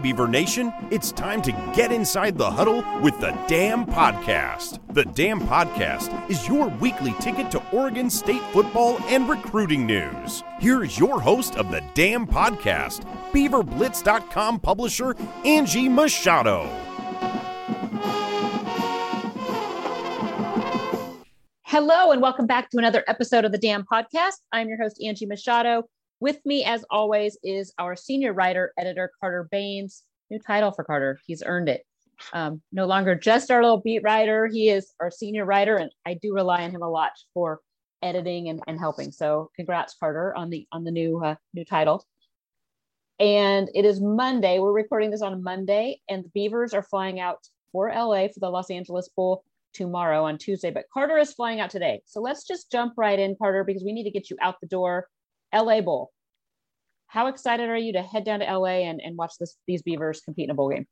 Beaver Nation, it's time to get inside the huddle with the Dam Podcast. The Dam Podcast is your weekly ticket to Oregon State football and recruiting news. Here's your host of the Dam Podcast, BeaverBlitz.com publisher Angie Machado. Hello, and welcome back to another episode of the Dam Podcast. I'm your host, Angie Machado. With me, as always, is our senior writer, editor, Carter Bahns. New title for Carter. He's earned it. Um, no longer just our little beat writer. He is our senior writer, and I do rely on him a lot for editing and, and helping. So congrats, Carter, on the on the new uh, new title. And it is Monday. We're recording this on Monday, and the Beavers are flying out for LA for the Los Angeles Bowl tomorrow on Tuesday. But Carter is flying out today. So let's just jump right in, Carter, because we need to get you out the door LA Bowl. How excited are you to head down to LA and, and watch this, these Beavers compete in a bowl game?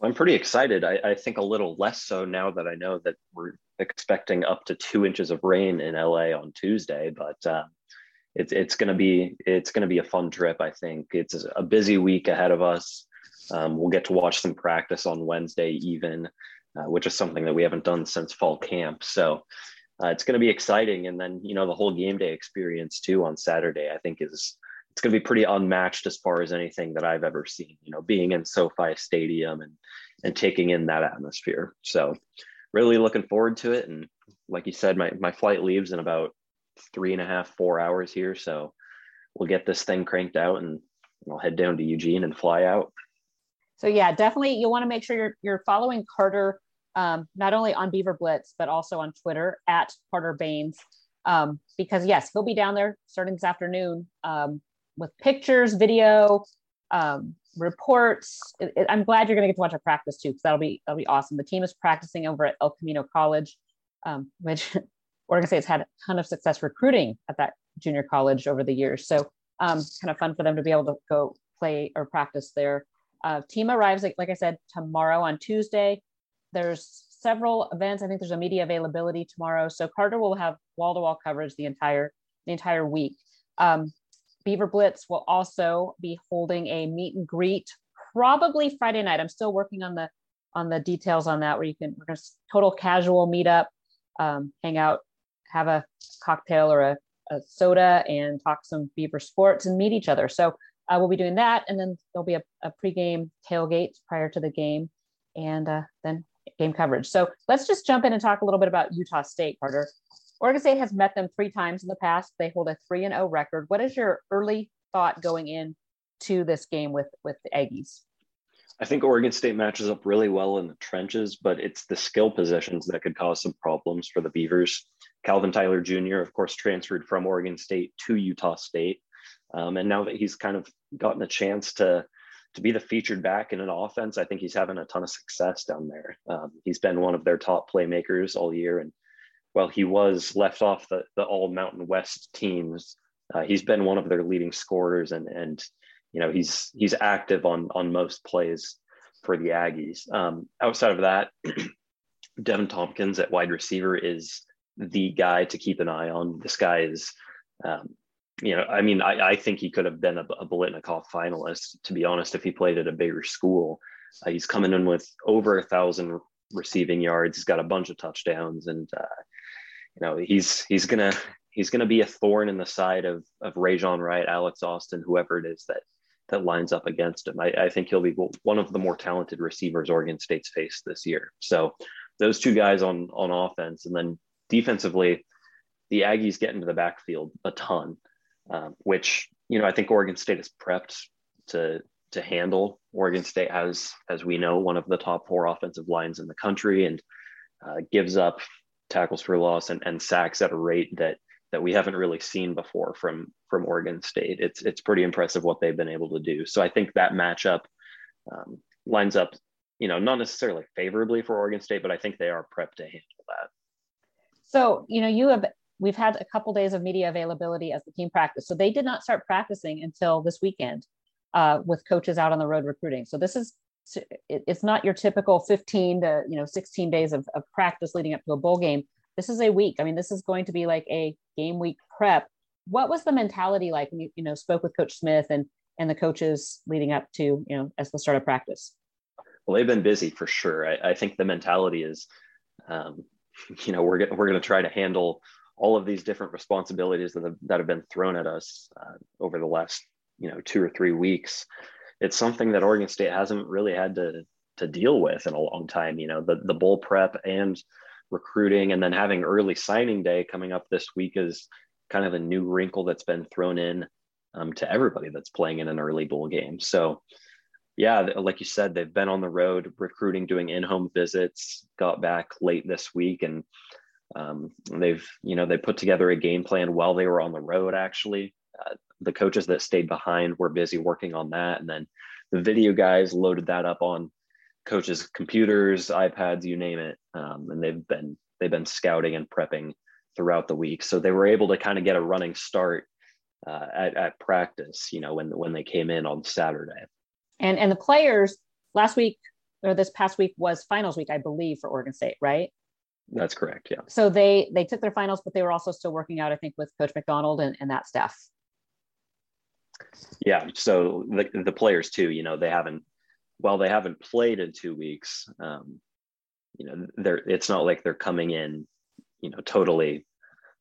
I'm pretty excited. I, I, think a little less so now that I know that we're expecting up to two inches of rain in LA on Tuesday, but uh, it's it's going to be it's to be a fun trip. I think it's a busy week ahead of us. Um, we'll get to watch some practice on Wednesday, even, uh, which is something that we haven't done since fall camp. So uh, it's going to be exciting. And then, you know, the whole game day experience too on Saturday, I think is, it's going to be pretty unmatched as far as anything that I've ever seen, you know, being in SoFi stadium and, and taking in that atmosphere. So really looking forward to it. And like you said, my, my flight leaves in about three and a half, four hours here. So we'll get this thing cranked out and I'll head down to Eugene and fly out. So yeah, definitely you want to make sure you're, you're following Carter um, not only on Beaver Blitz, but also on Twitter at Carter Bahns. Um, because yes, he'll be down there starting this afternoon um, with pictures, video, um, reports. It, it, I'm glad you're going to get to watch a practice too, because that'll be that'll be awesome. The team is practicing over at El Camino College, um, which Oregon State's had a ton of success recruiting at that junior college over the years. So um, kind of fun for them to be able to go play or practice there. Uh, team arrives, like, like I said, tomorrow on Tuesday there's several events. I think there's a media availability tomorrow. So Carter will have wall-to-wall coverage the entire the entire week. Um, Beaver Blitz will also be holding a meet and greet probably Friday night. I'm still working on the on the details on that where you can we're total casual meetup, um, hang out, have a cocktail or a, a, soda and talk some Beaver sports and meet each other. So uh, we'll be doing that, and then there'll be a, a pregame tailgate prior to the game, and uh, then game coverage. So let's just jump in and talk a little bit about Utah State, Carter. Oregon State has met them three times in the past. They hold a three and zero oh record. What is your early thought going in to this game with with the Aggies? I think Oregon State matches up really well in the trenches, but it's the skill positions that could cause some problems for the Beavers. Calvin Tyler Jr., of course, transferred from Oregon State to Utah State. Um, and now that he's kind of gotten a chance to to be the featured back in an offense, I think he's having a ton of success down there. Um, he's been one of their top playmakers all year. And while he was left off the, the all Mountain West teams, uh, he's been one of their leading scorers and, and, you know, he's, he's active on, on most plays for the Aggies. Um, outside of that, Deven Thompkins at wide receiver is the guy to keep an eye on. This guy is, um, you know, I mean, I, I think he could have been a, a Biletnikoff finalist, to be honest, if he played at a bigger school. Uh, he's coming in with over a thousand receiving yards. He's got a bunch of touchdowns, and uh, you know, he's he's gonna he's gonna be a thorn in the side of of Rejzohn Wright, Alex Austin, whoever it is that that lines up against him. I, I think he'll be one of the more talented receivers Oregon State's faced this year. So those two guys on on offense, and then defensively, the Aggies get into the backfield a ton um, which you know I think Oregon State is prepped to to handle. Oregon State has, as we know, one of the top four offensive lines in the country, and uh, gives up tackles for loss and, and sacks at a rate that that we haven't really seen before from from Oregon State. It's it's pretty impressive what they've been able to do. So I think that matchup um, lines up, you know, not necessarily favorably for Oregon State, but I think they are prepped to handle that. So you know, you have we've had a couple days of media availability as the team practice. So they did not start practicing until this weekend uh, with coaches out on the road recruiting. So this is it's not your typical 15 to you know 16 days of, of practice leading up to a bowl game. This is a week. I mean, this is going to be like a game week prep. What was the mentality like when you you know spoke with Coach Smith and and the coaches leading up to you know as the start of practice well they've been busy for sure i, I think the mentality is um, you know we're, we're going to try to handle all of these different responsibilities that have, that have been thrown at us uh, over the last you know two or three weeks it's something that oregon state hasn't really had to to deal with in a long time you know the, the bowl prep and recruiting and then having early signing day coming up this week is kind of a new wrinkle that's been thrown in um, to everybody that's playing in an early bowl game. So, yeah, like you said, they've been on the road recruiting, doing in-home visits. Got back late this week, and um, they've you know they put together a game plan while they were on the road. Actually, uh, the coaches that stayed behind were busy working on that, and then the video guys loaded that up on coaches' computers, iPads, you name it, um, and they've been they've been scouting and prepping throughout the week. So they were able to kind of get a running start uh, at, at practice, you know, when, when they came in on Saturday. And, and the players last week or this past week was finals week, I believe, for Oregon State, right? That's correct. Yeah. So they they took their finals, but they were also still working out, I think, with Coach McDonald and, and that staff. Yeah. So the, the players too, you know, they haven't well, they haven't played in two weeks. Um, you know, they're it's not like they're coming in, you know, totally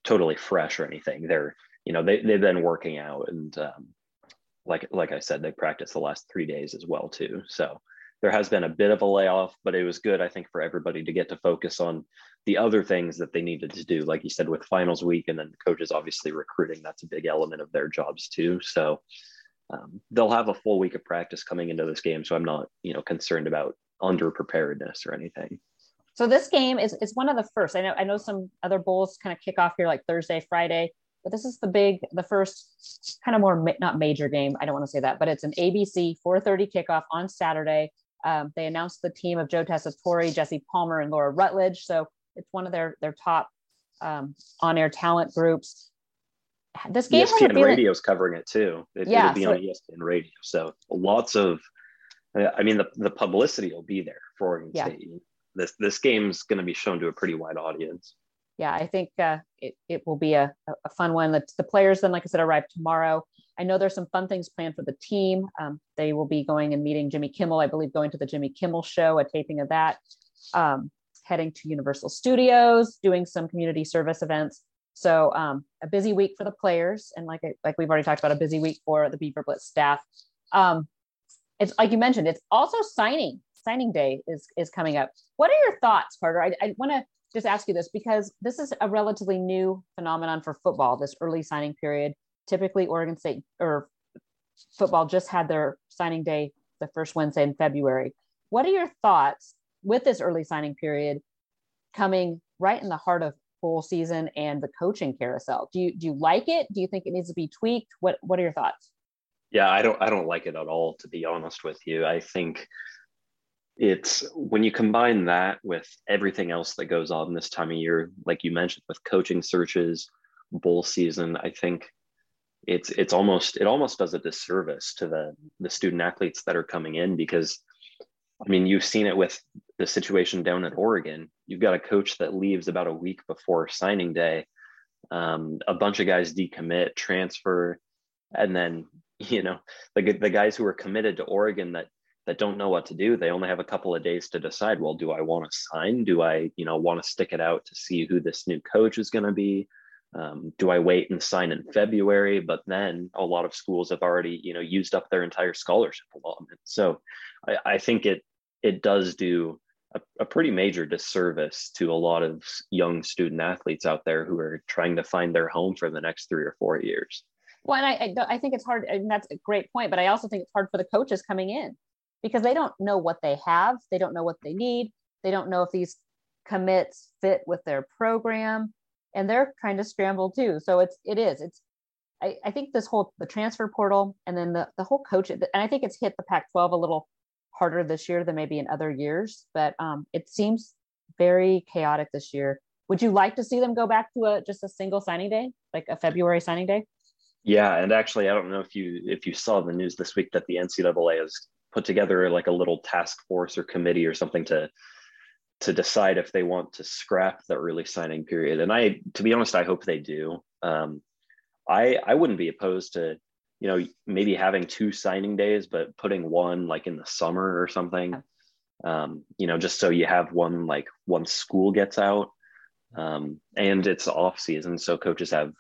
totally fresh or anything. They're, you know, they, they've been working out and um, like, like I said, they practiced the last three days as well too. So there has been a bit of a layoff, but it was good, I think, for everybody to get to focus on the other things that they needed to do. Like you said, with finals week and then coaches obviously recruiting, that's a big element of their jobs too. So um, they'll have a full week of practice coming into this game. So I'm not, you know, concerned about under preparedness or anything. So this game is is one of the first. I know I know some other bowls kind of kick off here like Thursday, Friday, but this is the big, the first kind of more not major game. I don't want to say that, but it's an ABC 4:30 kickoff on Saturday. Um, they announced the team of Joe Tessitore, Jesse Palmer, and Laura Rutledge. So it's one of their their top um, on air talent groups. This game ESPN Radio is covering it too. It, yeah, it'll be so on ESPN Radio. So lots of, I mean, the, the publicity will be there for Oregon yeah. State this this game's going to be shown to a pretty wide audience. Yeah, I think uh, it, it will be a, a fun one. The, the players then, like I said, arrive tomorrow. I know there's some fun things planned for the team. Um, they will be going and meeting Jimmy Kimmel, I believe, going to the Jimmy Kimmel show, a taping of that, um, heading to Universal Studios, doing some community service events. So um, a busy week for the players, and like like we've already talked about, a busy week for the Beaver Blitz staff. Um, it's like you mentioned, it's also signing signing day is is coming up. What are your thoughts, Carter? I, I want to just ask you this because this is a relatively new phenomenon for football. This early signing period. Typically, Oregon State or football just had their signing day the first Wednesday in February. What are your thoughts with this early signing period coming right in the heart of bowl season and the coaching carousel? Do you do you like it? Do you think it needs to be tweaked? What what are your thoughts? Yeah, I don't I don't like it at all to be honest with you. I think it's when you combine that with everything else that goes on this time of year, like you mentioned, with coaching searches, bowl season, I think it's it's almost it almost does a disservice to the the student athletes that are coming in because I mean you've seen it with the situation down at Oregon. You've got a coach that leaves about a week before signing day. Um, a bunch of guys decommit, transfer, and then you know the the guys who are committed to Oregon that that don't know what to do they only have a couple of days to decide well do i want to sign do i you know want to stick it out to see who this new coach is going to be um, do i wait and sign in february? But then a lot of schools have already you know used up their entire scholarship allotment. So i, I think it it does do a, a pretty major disservice to a lot of young student athletes out there who are trying to find their home for the next three or four years. Well, and I, I, I think it's hard, and that's a great point, but I also think it's hard for the coaches coming in because they don't know what they have, they don't know what they need, they don't know if these commits fit with their program, and they're trying to scramble too. So it's it is it's I, I think this whole the transfer portal and then the the whole coach and I think it's hit the Pac-12 a little harder this year than maybe in other years, but um, it seems very chaotic this year. Would you like to see them go back to a just a single signing day, like a February signing day? Yeah, and actually, I don't know if you if you saw the news this week that the NCAA has put together like a little task force or committee or something to to decide if they want to scrap the early signing period. And I, to be honest, I hope they do. Um, I I wouldn't be opposed to you know, maybe having two signing days, but putting one like in the summer or something. Um, you know, just so you have one like once school gets out. Um, and it's off season, so coaches have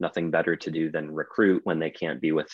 nothing better to do than recruit when they can't be with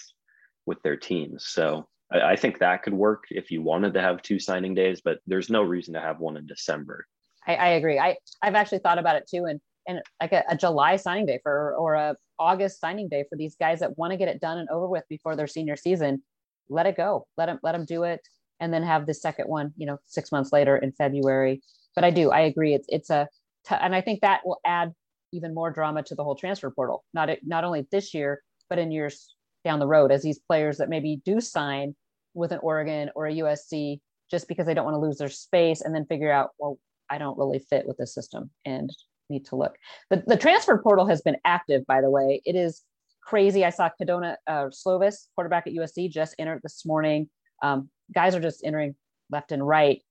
with their teams. So I, I think that could work if you wanted to have two signing days, but there's no reason to have one in December. I, I agree. I I've actually thought about it too, and and like a, a, July signing day for or a August signing day for these guys that want to get it done and over with before their senior season. Let it go. Let them let them do it, and then have the second one. You know, six months later in February. But I do. I agree. It's it's a t- and I think that will add even more drama to the whole transfer portal. Not not only this year, but in years down the road as these players that maybe do sign with an Oregon or a USC just because they don't want to lose their space and then figure out well I don't really fit with the system and need to look. The, the transfer portal has been active, by the way. It is crazy. I saw Kedon uh, Slovis, quarterback at USC, just entered this morning. Um, guys are just entering left and right.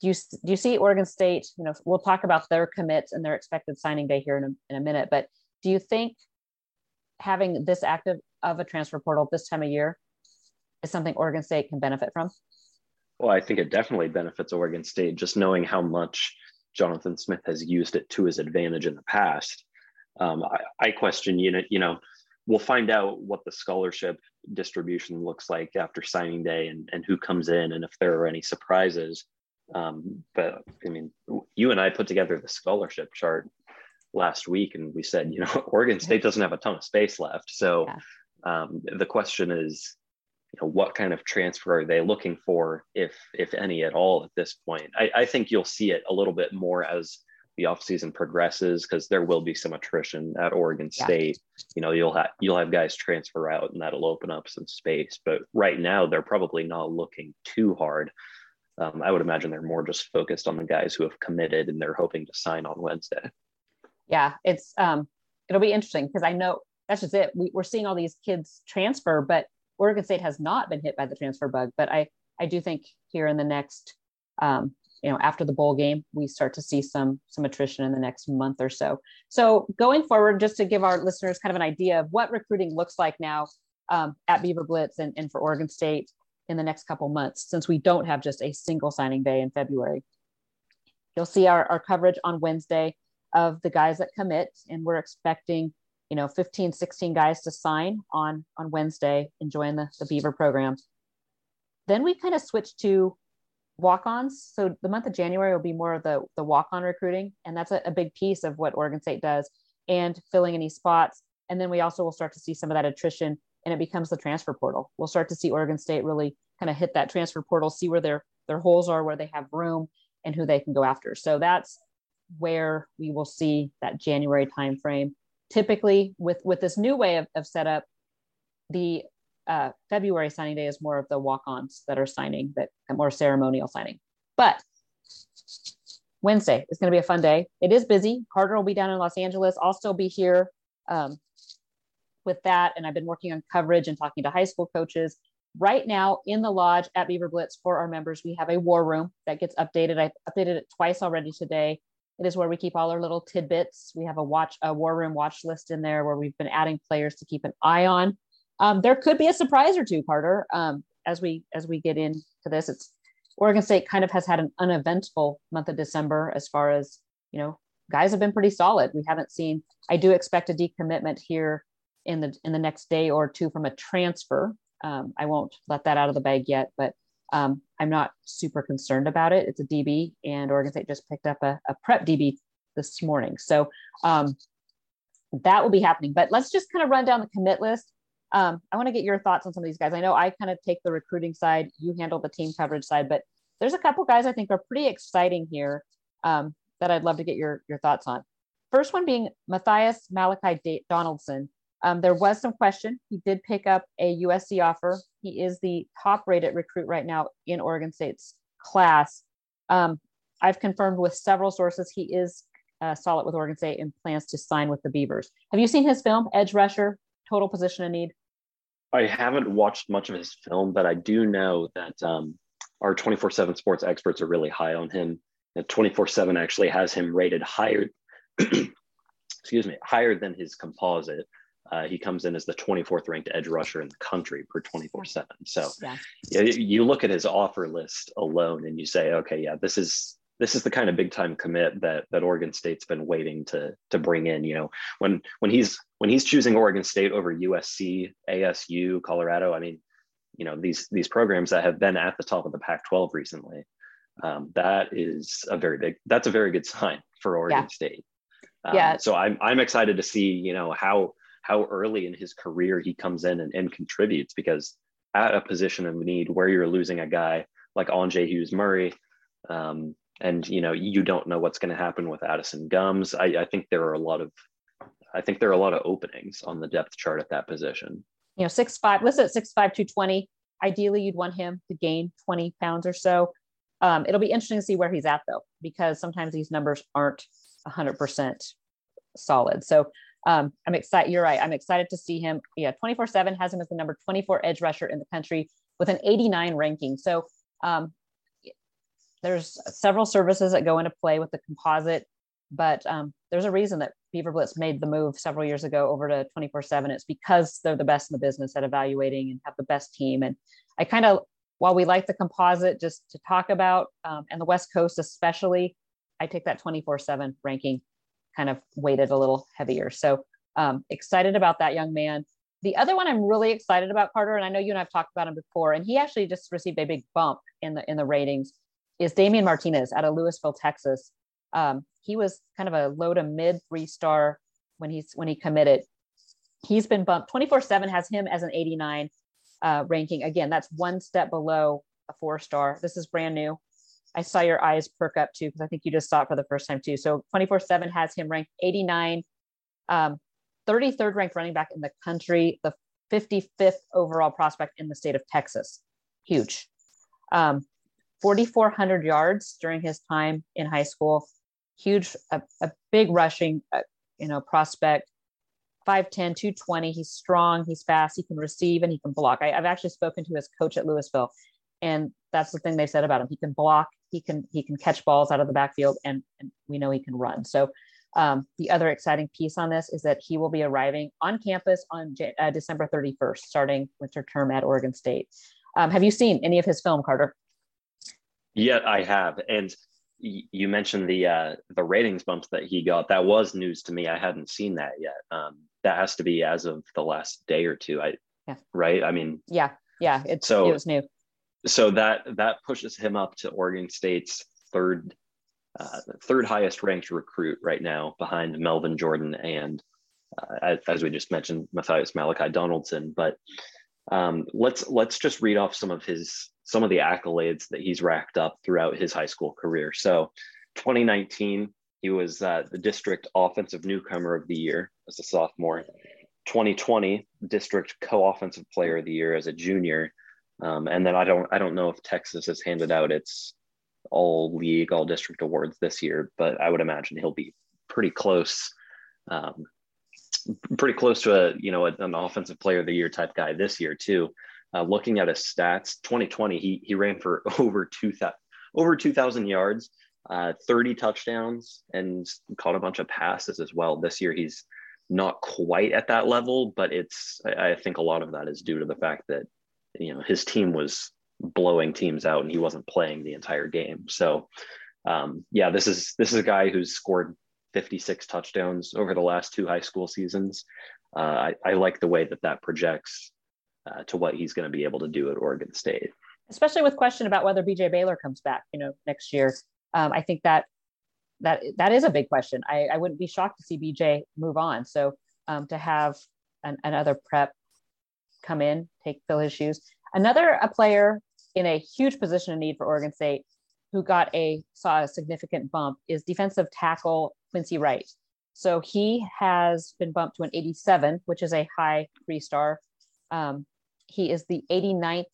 Do you, do you see Oregon State? You know, we'll talk about their commits and their expected signing day here in a, in a minute, but do you think having this active of a transfer portal this time of year is something Oregon State can benefit from? Well, I think it definitely benefits Oregon State just knowing how much Jonathan Smith has used it to his advantage in the past. Um, I, I, question, you know, you know, we'll find out what the scholarship distribution looks like after signing day and, and who comes in and if there are any surprises. Um, but I mean, you and I put together the scholarship chart last week and we said, you know, Oregon State doesn't have a ton of space left. So yeah. um, the question is, you know what kind of transfer are they looking for if if any at all at this point? I, I think you'll see it a little bit more as the offseason progresses because there will be some attrition at oregon state. Yeah. you know you'll have you'll have guys transfer out and that'll open up some space but right now they're probably not looking too hard. Um, i would imagine they're more just focused on the guys who have committed and they're hoping to sign on wednesday. Yeah it's um it'll be interesting because i know that's just it. We, we're seeing all these kids transfer but Oregon State has not been hit by the transfer bug, but I I do think here in the next um, you know after the bowl game we start to see some some attrition in the next month or so. So going forward, just to give our listeners kind of an idea of what recruiting looks like now um, at Beaver Blitz and, and for Oregon State in the next couple months, since we don't have just a single signing day in February. You'll see our, our coverage on Wednesday of the guys that commit, and we're expecting you know 15 16 guys to sign on on wednesday and join the, the beaver program. Then we kind of switch to walk-ons. So the month of january will be more of the the walk-on recruiting and that's a, a big piece of what oregon state does and filling any spots. And then we also will start to see some of that attrition and it becomes the transfer portal. We'll start to see oregon state really kind of hit that transfer portal see where their their holes are where they have room and who they can go after. So that's where we will see that january timeframe typically with with this new way of, of setup the uh, february signing day is more of the walk-ons that are signing that more ceremonial signing. But wednesday is going to be a fun day. It is busy. Carter will be down in los angeles. I'll still be here um, with that and i've been working on coverage and talking to high school coaches. Right now in the lodge at beaver blitz for our members we have a war room that gets updated. I updated it twice already today it is where we keep all our little tidbits. We have a watch, a war room watch list in there where we've been adding players to keep an eye on. Um, there could be a surprise or two, Carter, um, as we as we get into this. It's Oregon State kind of has had an uneventful month of December as far as you know. Guys have been pretty solid. We haven't seen. I do expect a decommitment here in the in the next day or two from a transfer. Um, I won't let that out of the bag yet, but um, I'm not super concerned about it. It's a DB, and Oregon State just picked up a, a prep DB this morning. So um, that will be happening. But let's just kind of run down the commit list. Um, I want to get your thoughts on some of these guys. I know I kind of take the recruiting side, you handle the team coverage side, but there's a couple guys I think are pretty exciting here um, that I'd love to get your, your thoughts on. First one being Matthias Malachi Donaldson. Um, there was some question. He did pick up a USC offer. He is the top rated recruit right now in Oregon State's class. Um, I've confirmed with several sources he is uh, solid with Oregon State and plans to sign with the Beavers. Have you seen his film, Edge Rusher, Total Position of Need? I haven't watched much of his film, but I do know that um, our 24 7 sports experts are really high on him. And 24 7 actually has him rated higher, excuse me, higher than his composite Uh, he comes in as the 24th ranked edge rusher in the country per 24 7. So yeah. you look at his offer list alone and you say, okay, yeah, this is this is the kind of big time commit that that Oregon State's been waiting to to bring in. You know, when when he's when he's choosing Oregon State over USC, ASU, Colorado, I mean, you know, these these programs that have been at the top of the Pac-12 recently, um, that is a very big that's a very good sign for Oregon yeah. State. Um, yeah. So I'm I'm excited to see you know how how early in his career he comes in and, and contributes because at a position of need where you're losing a guy like Andrzej Hughes Murray, um, and you know you don't know what's going to happen with Addison Gumbs. I, I think there are a lot of I think there are a lot of openings on the depth chart at that position. You know, six five, listed at six five two twenty. Ideally, you'd want him to gain 20 pounds or so. Um, it'll be interesting to see where he's at though, because sometimes these numbers aren't 100% solid. So um, I'm excited. You're right. I'm excited to see him. Yeah, 24 7 has him as the number 24 edge rusher in the country with an 89 ranking. So um, there's several services that go into play with the composite, but um, there's a reason that Beaver Blitz made the move several years ago over to 24 7. It's because they're the best in the business at evaluating and have the best team. And I kind of, while we like the composite just to talk about, um, and the West Coast especially, I take that 24 7 ranking kind of weighted a little heavier. So um, excited about that young man. The other one I'm really excited about, Carter, and I know you and I've talked about him before, and he actually just received a big bump in the in the ratings is Damien Martinez out of Lewisville, Texas. Um, he was kind of a low to mid three star when he's when he committed. He's been bumped. 24/7 has him as an 89 uh, ranking. Again, that's one step below a four star. This is brand new. I saw your eyes perk up too because I think you just saw it for the first time too. So 24/7 has him ranked 89, um, 33rd ranked running back in the country, the 55th overall prospect in the state of Texas. Huge. Um, 4,400 yards during his time in high school. Huge, a, a big rushing, uh, you know, prospect. 5'10, 220. He's strong, he's fast, he can receive, and he can block. I, have actually spoken to his coach at Lewisville, and that's the thing they said about him. He can block, he can he can catch balls out of the backfield, and, and we know he can run. So um, the other exciting piece on this is that he will be arriving on campus on J- uh, December 31st, starting winter term at Oregon State. Um, have you seen any of his film, Carter? Yeah, I have. And you mentioned the uh, the ratings bumps that he got. That was news to me. I hadn't seen that yet. Um, that has to be as of the last day or two. I yeah. right. I mean, yeah, yeah. It's so it was new. So that that pushes him up to Oregon State's third uh, third highest ranked recruit right now, behind Melvin Jordan and uh, as we just mentioned, Matthias Malachi Donaldson. But um, let's let's just read off some of his some of the accolades that he's racked up throughout his high school career. So 2019, he was uh, the district offensive newcomer of the year as a sophomore. 2020, district co-offensive player of the year as a junior. Um, and then I don't I don't know if Texas has handed out its all league, all district awards this year, but I would imagine he'll be pretty close, um, pretty close to a you know an offensive player of the year type guy this year too. Uh, looking at his stats, 2020 he he ran for over two thousand over 2,000 yards, uh, 30 touchdowns, and caught a bunch of passes as well. This year he's not quite at that level, but it's I, I think a lot of that is due to the fact that you know his team was blowing teams out and he wasn't playing the entire game. So um, yeah, this is this is a guy who's scored 56 touchdowns over the last two high school seasons. Uh, I, I like the way that that projects uh, to what he's going to be able to do at Oregon State. Especially with question about whether BJ Baylor comes back, you know, next year. Um, I think that that that is a big question. I, I wouldn't be shocked to see BJ move on. So um, to have an, another prep come in, take fill his shoes. Another a player in a huge position of need for Oregon State who got a saw a significant bump is defensive tackle Quincy Wright. So he has been bumped to an 87, which is a high three star. Um, he is the 89th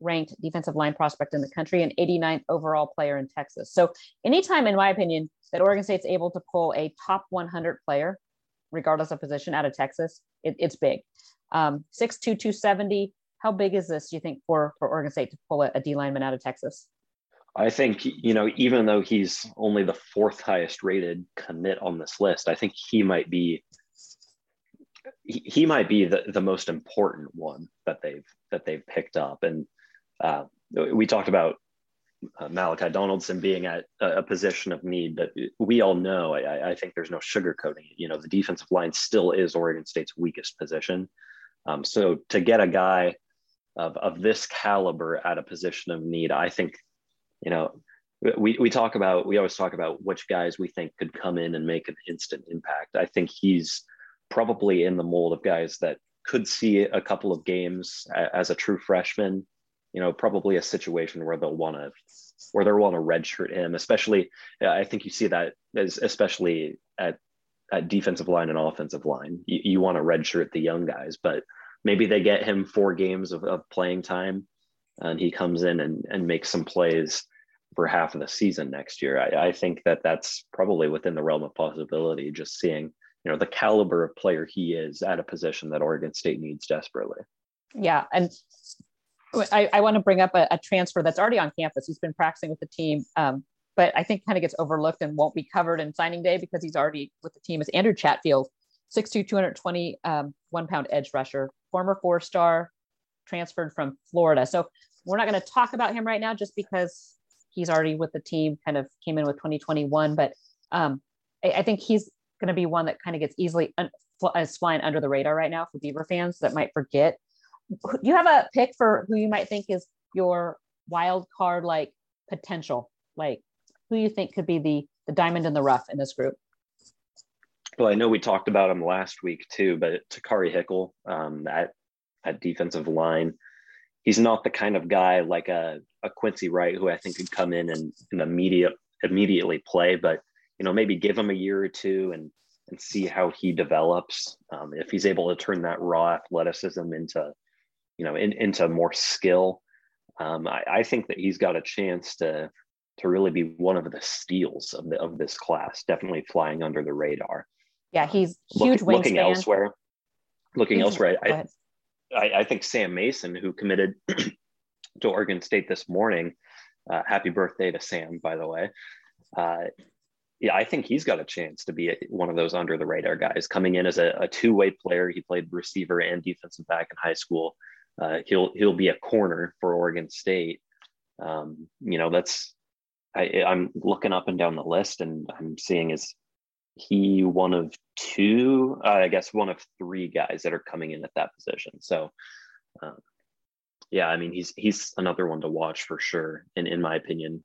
ranked defensive line prospect in the country and 89th overall player in Texas. So, anytime, in my opinion, that Oregon State's able to pull a top 100 player, regardless of position, out of Texas, it, it's big. Um, 6'2, 270. How big is this, do you think, for, for Oregon State to pull a, a D lineman out of Texas? I think, you know, even though he's only the fourth highest rated commit on this list, I think he might be he, might be the, the most important one that they've that they've picked up. And uh, we talked about uh, Malachi Donaldson being at a, a, position of need, but we all know, I, I, think there's no sugarcoating. You know, the defensive line still is Oregon State's weakest position. Um, so to get a guy of, of this caliber at a position of need, I think, you know, we, we talk about, we always talk about which guys we think could come in and make an instant impact. I think he's probably in the mold of guys that could see a couple of games as a true freshman you know, probably a situation where they'll want to where they'll want to redshirt him, especially I think you see that as especially at at defensive line and offensive line. You, you want to redshirt the young guys, but maybe they get him four games of, of playing time and he comes in and, and makes some plays for half of the season next year. I, I think that that's probably within the realm of possibility, just seeing, you know, the caliber of player he is at a position that Oregon State needs desperately. Yeah. And I, I want to bring up a, a, transfer that's already on campus. He's been practicing with the team, um, but I think kind of gets overlooked and won't be covered in signing day because he's already with the team. Is Andrew Chatfield, 6'2", 220 um, one pound edge rusher, former four star, transferred from Florida. So we're not going to talk about him right now just because he's already with the team. Kind of came in with 2021, but um, I, I, think he's going to be one that kind of gets easily un- is flying under the radar right now for Beaver fans that might forget do you have a pick for who you might think is your wild card like potential like who you think could be the the diamond in the rough in this group? Well i know we talked about him last week too but takari hickel um, at at defensive line he's not the kind of guy like a, a quincy wright who i think could come in and, and immediate immediately play but you know maybe give him a year or two and and see how he develops. Um, if he's able to turn that raw athleticism into you know, in, into more skill. Um, I, I, think that he's got a chance to to really be one of the steals of the, of this class. Definitely flying under the radar. Yeah, he's huge. Look, looking elsewhere, looking elsewhere, I, I, I, think Sam Mason, who committed to Oregon State this morning, uh, happy birthday to Sam, by the way. Uh, yeah, I think he's got a chance to be a, one of those under the radar guys coming in as a, a two way player. He played receiver and defensive back in high school. Uh, he'll he'll be a corner for Oregon State. Um, you know, that's I, I'm looking up and down the list, and I'm seeing is he one of two, uh, I guess one of three guys that are coming in at that position. So, um, yeah, I mean, he's he's another one to watch for sure. and in my opinion,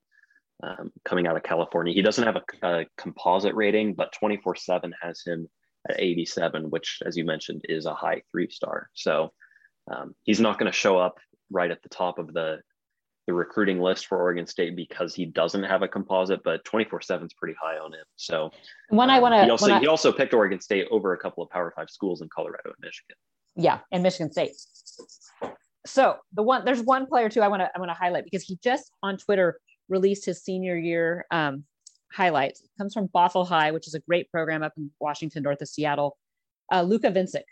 um, coming out of California, he doesn't have a, a composite rating, but 24 seven has him at 87, which, as you mentioned, is a high three star. So um, he's not going to show up right at the top of the the recruiting list for Oregon State because he doesn't have a composite, but 24 7 is pretty high on him. So when um, I want to, he also, he also picked Oregon State over a couple of Power Five schools in Colorado and Michigan. Yeah, and Michigan State. So the one there's one player too I want to I want to highlight because he just on Twitter released his senior year um, highlights. It comes from Bothell High, which is a great program up in Washington, north of Seattle. Uh, Luka Vincic,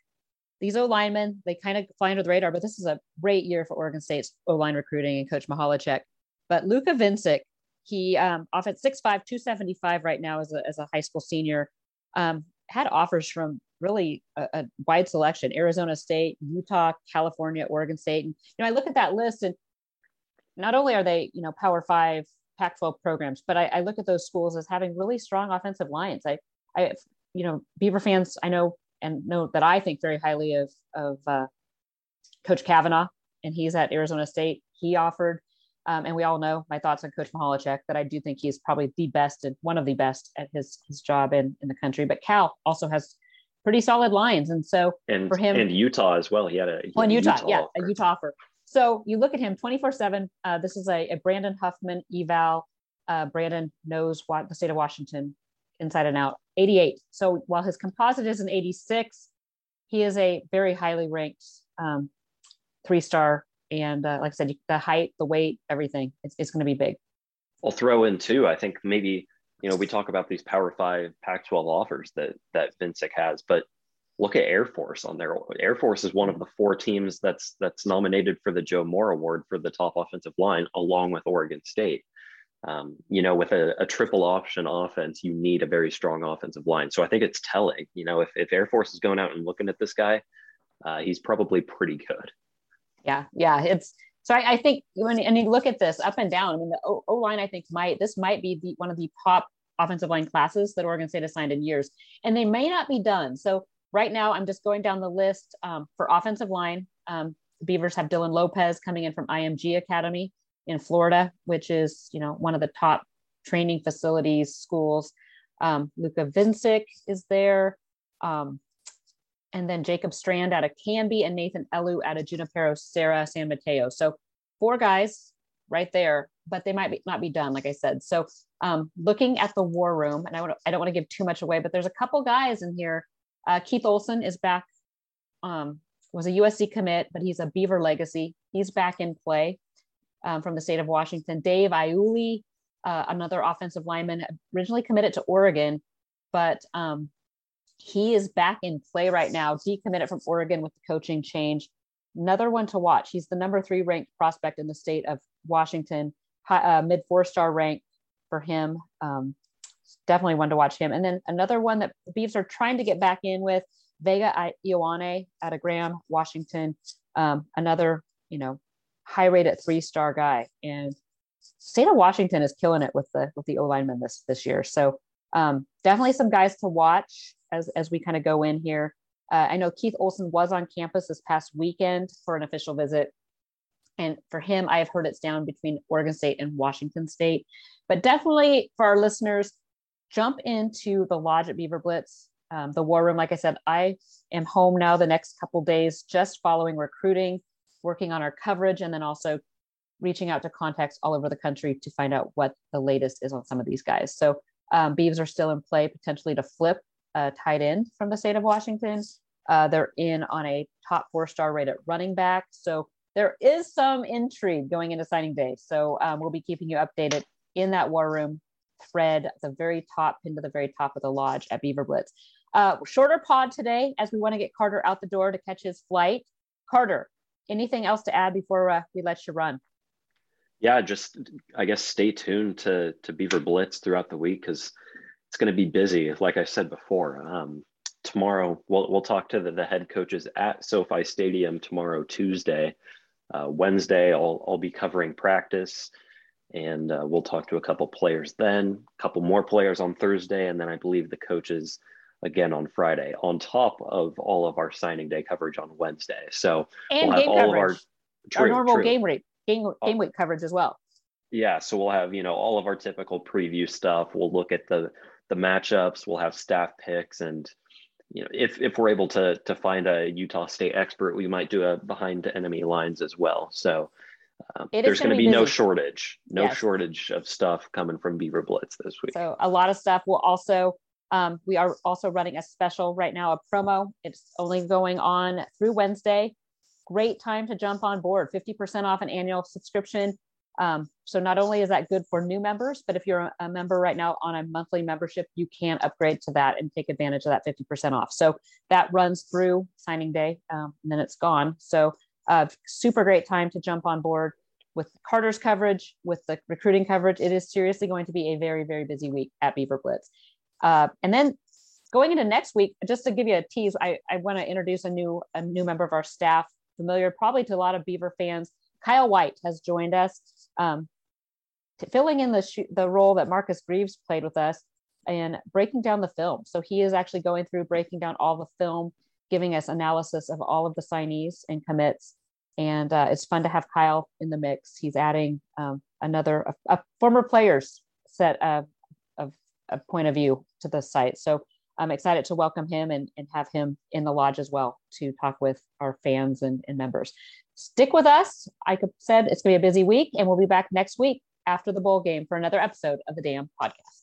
these O linemen, they kind of fly under the radar, but this is a great year for Oregon State's O line recruiting and Coach Mahalik. But Luka Vincic, he um, off at 6'5, 275 right now as a, as a high school senior, um, had offers from really a, a, wide selection Arizona State, Utah, California, Oregon State. And, you know, I look at that list and not only are they, you know, Power Five, Pac 12 programs, but I, I look at those schools as having really strong offensive lines. I, I, you know, Beaver fans, I know and know that I think very highly of of uh, Coach Kavanaugh, and he's at Arizona State. He offered, um, and we all know my thoughts on Coach Mahalik that I do think he's probably the best and one of the best at his his job in in the country. But Cal also has pretty solid lines, and so and, for him and Utah as well, he had a he well, Utah, Utah, yeah, offer. a Utah offer. So you look at him 24 seven. Uh, this is a, a Brandon Huffman eval. Uh, Brandon knows what the state of Washington inside and out. 88. So while his composite is an 86, he is a very highly ranked um, three star. And uh, like I said, the height, the weight, everything, it's, it's going to be big. I'll throw in too. I think maybe, you know, we talk about these Power Five Pac 12 offers that, that Vincic has, but look at Air Force on there. Air Force is one of the four teams that's that's nominated for the Joe Moore Award for the top offensive line, along with Oregon State. Um, you know, with a, a, triple option offense, you need a very strong offensive line. So I think it's telling, you know, if, if Air Force is going out and looking at this guy, uh, he's probably pretty good. Yeah. Yeah. It's, so I, I think when and you look at this up and down, I mean, the O, line, I think might, this might be the, one of the top offensive line classes that Oregon State has signed in years, and they may not be done. So right now I'm just going down the list um, for offensive line. Um, Beavers have Dylan Lopez coming in from IMG Academy in Florida, which is you know one of the top training facilities schools. Um, Luka Vincic is there, um, and then Jacob Strand out of Canby and Nathan Elu out of Junipero Serra San Mateo. So four guys right there, but they might be, not be done, like I said. So um, looking at the war room, and I, I don't want to give too much away, but there's a couple guys in here. Uh, Keith Olson is back, um, was a USC commit, but he's a Beaver legacy. He's back in play um, from the state of Washington. Dave Iuli, uh, another offensive lineman, originally committed to Oregon, but um, he is back in play right now, decommitted from Oregon with the coaching change. Another one to watch. He's the number three ranked prospect in the state of Washington, high, uh, mid four star rank for him. Um, definitely one to watch him. And then another one that the Beavs are trying to get back in with Vega Ioane out of Graham, Washington. Um, another, you know, high rated three star guy. And state of Washington is killing it with the with the O lineman this this year. So um, definitely some guys to watch as as we kind of go in here. Uh, I know Keith Olson was on campus this past weekend for an official visit. And for him, I have heard it's down between Oregon State and Washington State. But definitely for our listeners, jump into the lodge at Beaver Blitz, um, the war room. Like I said, I am home now the next couple days, just following recruiting, working on our coverage, and then also reaching out to contacts all over the country to find out what the latest is on some of these guys. So um, Beavs are still in play potentially to flip a tight end from the state of Washington. Uh, they're in on a top four star rated running back. So there is some intrigue going into signing day. So um, we'll be keeping you updated in that war room thread the very top, pinned to the very top of the lodge at Beaver Blitz. Uh, shorter pod today as we want to get Carter out the door to catch his flight. Carter, anything else to add before uh, we let you run? Yeah, just I guess stay tuned to to Beaver Blitz throughout the week because it's going to be busy. Like I said before, um, tomorrow we'll we'll talk to the, the head coaches at SoFi Stadium tomorrow, Tuesday. Uh, Wednesday, I'll I'll be covering practice and uh, we'll talk to a couple players then, a couple more players on Thursday, and then I believe the coaches again on Friday, on top of all of our signing day coverage on Wednesday. So and we'll have all coverage. of our, true, our normal true. game rate, game, game week coverage as well. Yeah, so we'll have you know all of our typical preview stuff. We'll look at the the matchups. We'll have staff picks, and you know if if we're able to to find a Utah State expert, we might do a behind enemy lines as well. So um, there's going to be, be no shortage, no yes. shortage of stuff coming from Beaver Blitz this week. So a lot of stuff. We'll also um, we are also running a special right now, a promo. It's only going on through Wednesday. Great time to jump on board. 50% off an annual subscription. Um, so not only is that good for new members, but if you're a member right now on a monthly membership, you can upgrade to that and take advantage of that 50% off. So that runs through signing day, um, and then it's gone. So uh, super great time to jump on board with Carter's coverage, with the recruiting coverage. It is seriously going to be a very, very busy week at Beaver Blitz. Uh, and then going into next week, just to give you a tease, I, I want to introduce a new a new member of our staff, familiar probably to a lot of Beaver fans. Kyle White has joined us, um, filling in the sh- the role that Marcus Greaves played with us and breaking down the film. So he is actually going through breaking down all the film, giving us analysis of all of the signees and commits. And uh, it's fun to have Kyle in the mix. He's adding um, another a, a former players set of, of a point of view to the site. So I'm excited to welcome him and, and have him in the lodge as well to talk with our fans and, and members. Stick with us. I said it's going to be a busy week, and we'll be back next week after the bowl game for another episode of the Dam Podcast.